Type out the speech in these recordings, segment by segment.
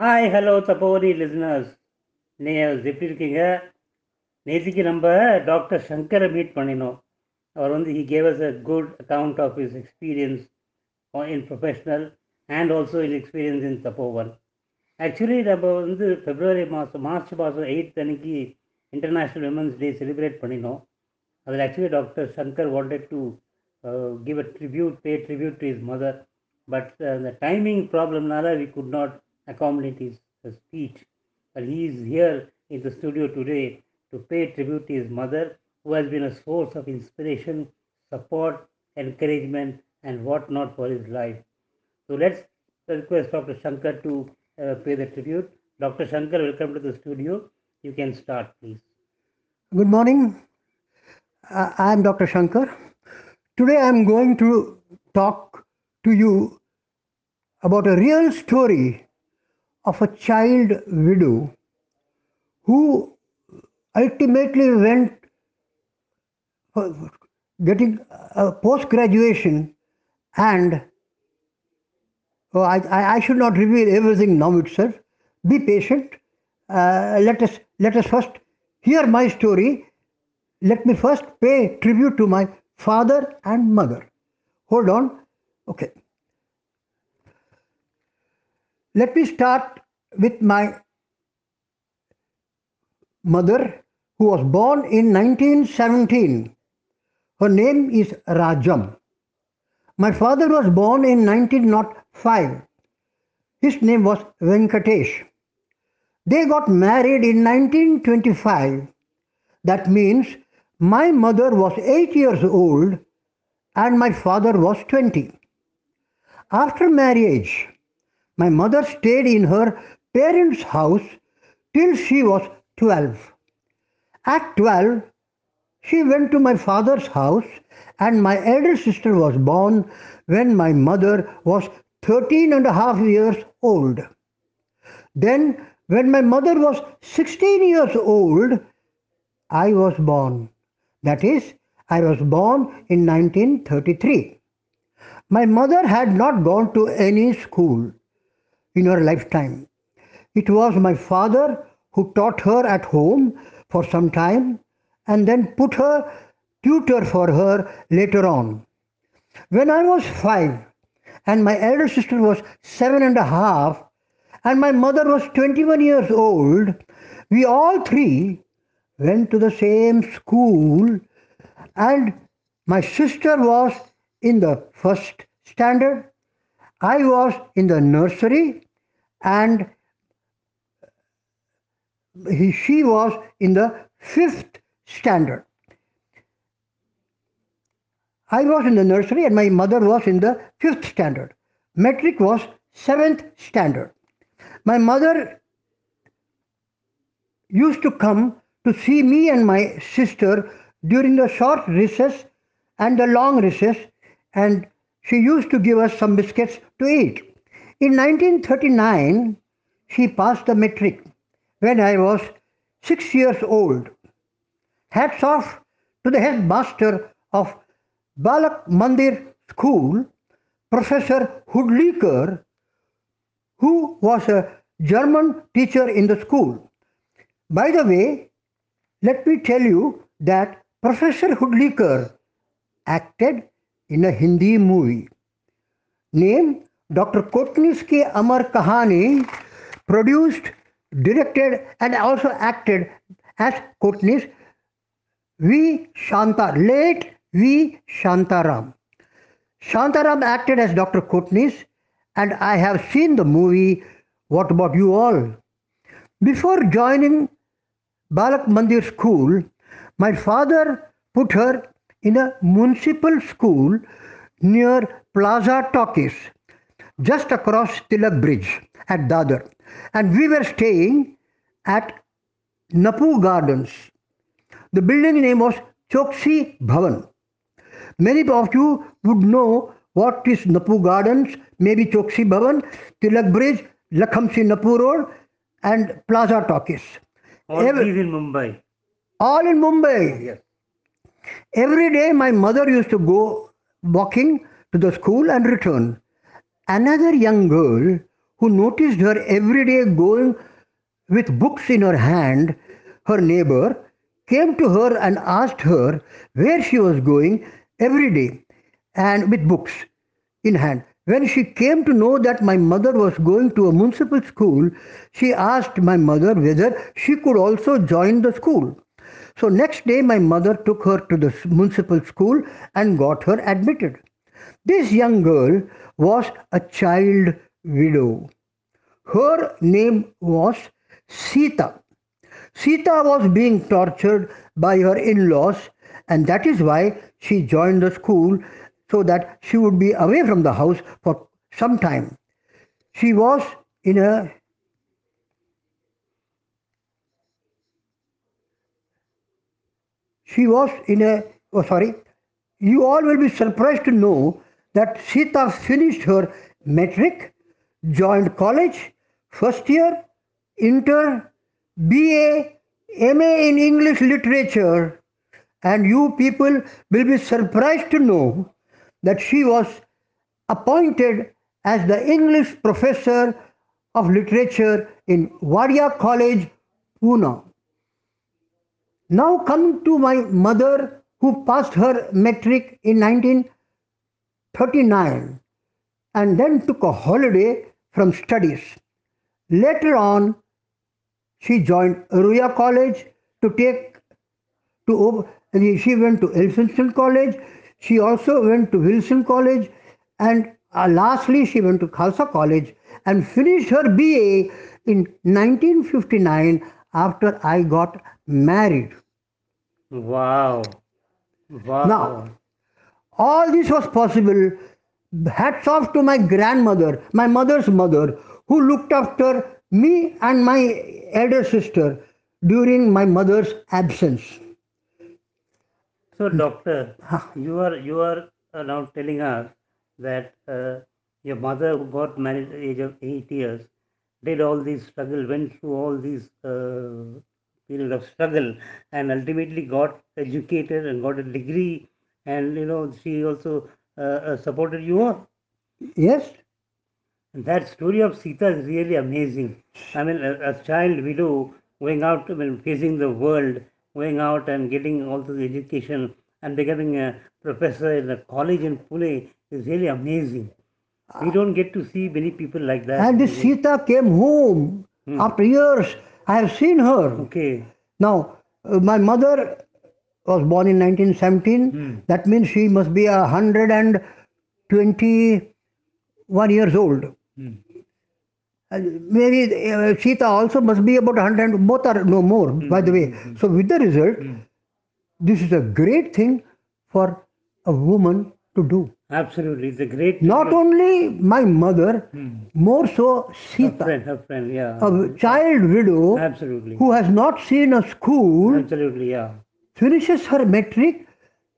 Hi hello தப்போரி listeners நீங்கள் எப்படி இருக்கீங்க? நேற்றுக்கு நம்ம டாக்டர் சங்கரை மீட் பண்ணினோம். அவர் வந்து he gave us a good account of his experience in professional and also in experience in Tapovan actually நம்ம வந்து பிப்ரவரி மாதம் மார்ச் மாதம் எயித் அன்னைக்கு இன்டர்நேஷ்னல் விமன்ஸ் டே செலிப்ரேட் பண்ணினோம். அதில் actually doctor Shankar wanted to give a tribute pay tribute to is mother but அந்த timing ப்ராப்ளம்னால we could not accommodate his uh, speech. He is here in the studio today to pay tribute to his mother, who has been a source of inspiration, support, encouragement, and whatnot for his life. So let's request Dr. Shankar to uh, pay the tribute. Dr. Shankar, welcome to the studio. You can start, please. Good morning. I am Dr. Shankar. Today I am going to talk to you about a real story of a child widow who ultimately went for getting a post graduation and oh, I, I, should not reveal everything now itself. Be patient. Uh, let us let us first hear my story. Let me first pay tribute to my father and mother. Hold on. Okay. Let me start with my mother who was born in 1917. Her name is Rajam. My father was born in 1905. His name was Venkatesh. They got married in 1925. That means my mother was 8 years old and my father was 20. After marriage, my mother stayed in her parents' house till she was 12. At 12, she went to my father's house, and my elder sister was born when my mother was 13 and a half years old. Then, when my mother was 16 years old, I was born. That is, I was born in 1933. My mother had not gone to any school in her lifetime. It was my father who taught her at home for some time and then put her tutor for her later on. When I was five and my elder sister was seven and a half and my mother was 21 years old, we all three went to the same school and my sister was in the first standard, I was in the nursery and he, she was in the fifth standard. I was in the nursery and my mother was in the fifth standard. Matric was seventh standard. My mother used to come to see me and my sister during the short recess and the long recess, and she used to give us some biscuits to eat. In 1939, she passed the matric when I was six years old. Hats off to the headmaster of Balak Mandir School, Professor Hudlikar, who was a German teacher in the school. By the way, let me tell you that Professor Hudlikar acted in a Hindi movie. Name Dr. Kotnis Ki Amar Kahani, produced, directed, and also acted as Kotnis V. Shanta, late V. Shantaram. Shantaram acted as Dr. Kotnis, and I have seen the movie. What about you all? Before joining Balak Mandir school, my father put her in a municipal school near Plaza Talkies, just across Tilak Bridge at Dadar. And we were staying at Napu Gardens. The building name was Choksi Bhavan. Many of you would know what is Napu Gardens, maybe Choksi Bhavan, Tilak Bridge, Lakhamsi Napu Road, and Plaza Talkies. All Every- these in Mumbai. all in Mumbai. Yes. Every day, my mother used to go walking to the school and return. Another young girl who noticed her every day going with books in her hand, her neighbor, came to her and asked her where she was going every day and with books in hand. When she came to know that my mother was going to a municipal school, she asked my mother whether she could also join the school. So next day my mother took her to the municipal school and got her admitted. This young girl was a child widow. Her name was Sita. Sita was being tortured by her in laws, and that is why she joined the school so that she would be away from the house for some time. She was in a she was in a oh sorry you all will be surprised to know that sita finished her matric joined college first year inter ba ma in english literature. And you people will be surprised to know that she was appointed as the english professor of literature in wadia college pune. Now coming to my mother who passed her matric in 1939 and then took a holiday from studies. Later on, she joined Ruia College to take to she went to Elphinstone College. She also went to Wilson College, and uh, lastly she went to Khalsa College and finished her BA in 1959 after I got married. Wow. Wow. Now, all this was possible. Hats off to my grandmother, my mother's mother, who looked after me and my elder sister during my mother's absence. So, doctor, you are you are uh, now telling us that uh, your mother, got married at the age of eight years, did all these struggle, went through all these uh, period of struggle, and ultimately got educated and got a degree, and you know she also uh, uh, supported you all. Yes? That story of Sita is really amazing. I mean, a, a child widow going out, I mean, facing the world, going out and getting also the education and becoming a professor in a college in Pune is really amazing. We don't get to see many people like that. And this Sita came home after years. I have seen her. Okay. Now, uh, my mother was born in 1917. Hmm. That means she must be a hundred and twenty-one years old. Hmm. And maybe uh, Sita also must be about 100, both are no more, hmm, by the hmm, way. So, with the result, this is a great thing for a woman to do. Absolutely. It's a great Not only my mother, more so her friend, her friend, yeah. a child widow Absolutely. who has not seen a school, Absolutely, yeah. Finishes her matric,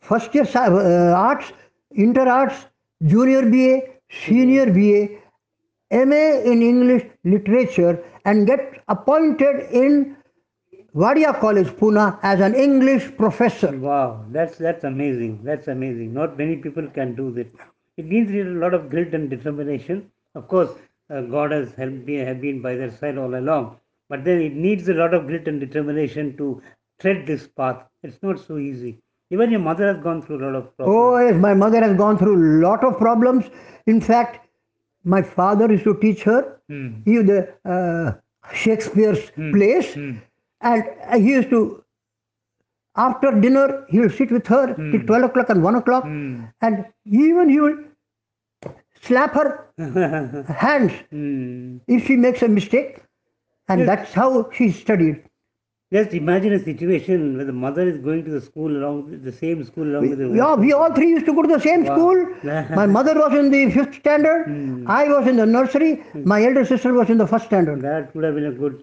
first year uh, arts, inter arts, junior BA, senior BA, MA in English literature, and gets appointed in Wadia College, Pune, as an English professor. Wow, that's that's amazing. That's amazing. Not many people can do that. It needs a lot of grit and determination. Of course, uh, God has helped me, have been by their side all along. But then it needs a lot of grit and determination to tread this path. It's not so easy. Even your mother has gone through a lot of problems. Oh, yes, my mother has gone through a lot of problems. In fact, my father used to teach her Hmm. he the uh, Shakespeare's plays, and uh, he used to. After dinner, he will sit with her till twelve o'clock and one o'clock, Hmm. and even he will slap her hands Hmm. if she makes a mistake, and that's how she studied. Just imagine a situation where the mother is going to the school along the same school along with the Yeah, we all three used to go to the same school. My mother was in the fifth standard. Hmm. I was in the nursery. Hmm. My elder sister was in the first standard. That would have been a good,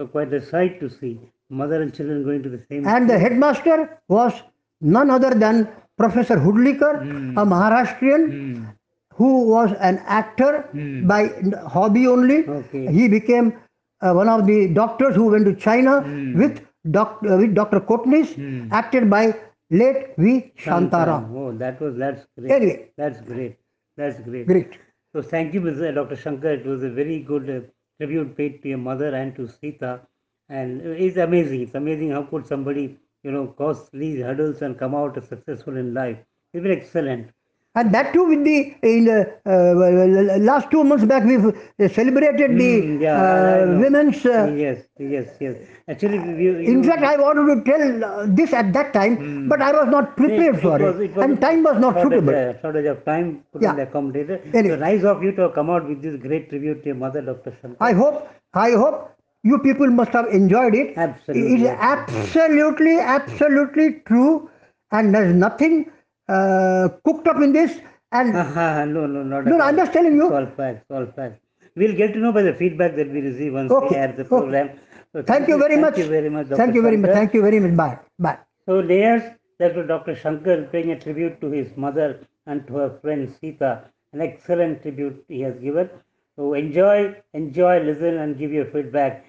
uh, quite a sight to see. Mother and children going to the same. And the headmaster was none other than Professor Hudlikar, a hmm. Maharashtrian who was an actor by hobby only. Okay. He became uh, one of the doctors who went to China with, doc- uh, with Dr. Kotnis, acted by late V. Shantaram. Oh, that was that's great. Anyway. That's great. That's great. Great. So thank you, Mr. Dr. Shankar. It was a very good uh, tribute paid to your mother and to Sita. And it's amazing. It's amazing how could somebody, you know, cross these hurdles and come out successful in life. It's been excellent. And that too, with the in the uh, last two months back, we've uh, celebrated Mm, the yeah, uh, women's. Uh, yes, yes, yes. Actually, we, you, in fact, I wanted to tell uh, this at that time, but I was not prepared for it, was- and time was not shortage, suitable. uh, shortage of time couldn't Yeah. accommodate it. Anyway. So nice of you to come out with this great tribute to your mother, Dr. Shankar. I hope, I hope you people must have enjoyed it. Absolutely, It is absolutely, absolutely true, and there's nothing uh, cooked up in this. And Aha, no, no, not no, at all. I'm just telling It's you. all facts, all facts. We'll get to know by the feedback that we receive once Okay, we air the okay. program. So Thank you very much. Thank you very much, Dr. Thank you very much. Shankar. Thank you very much. Bye. Bye. So, layers that was Dr. Shankar paying a tribute to his mother and to her friend Sita. An excellent tribute he has given. So, enjoy, enjoy, listen, and give your feedback.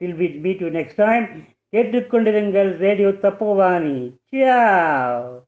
Till we meet you next time. கேட்டுக்கொண்டிருங்கள் radio Tapovani Ciao.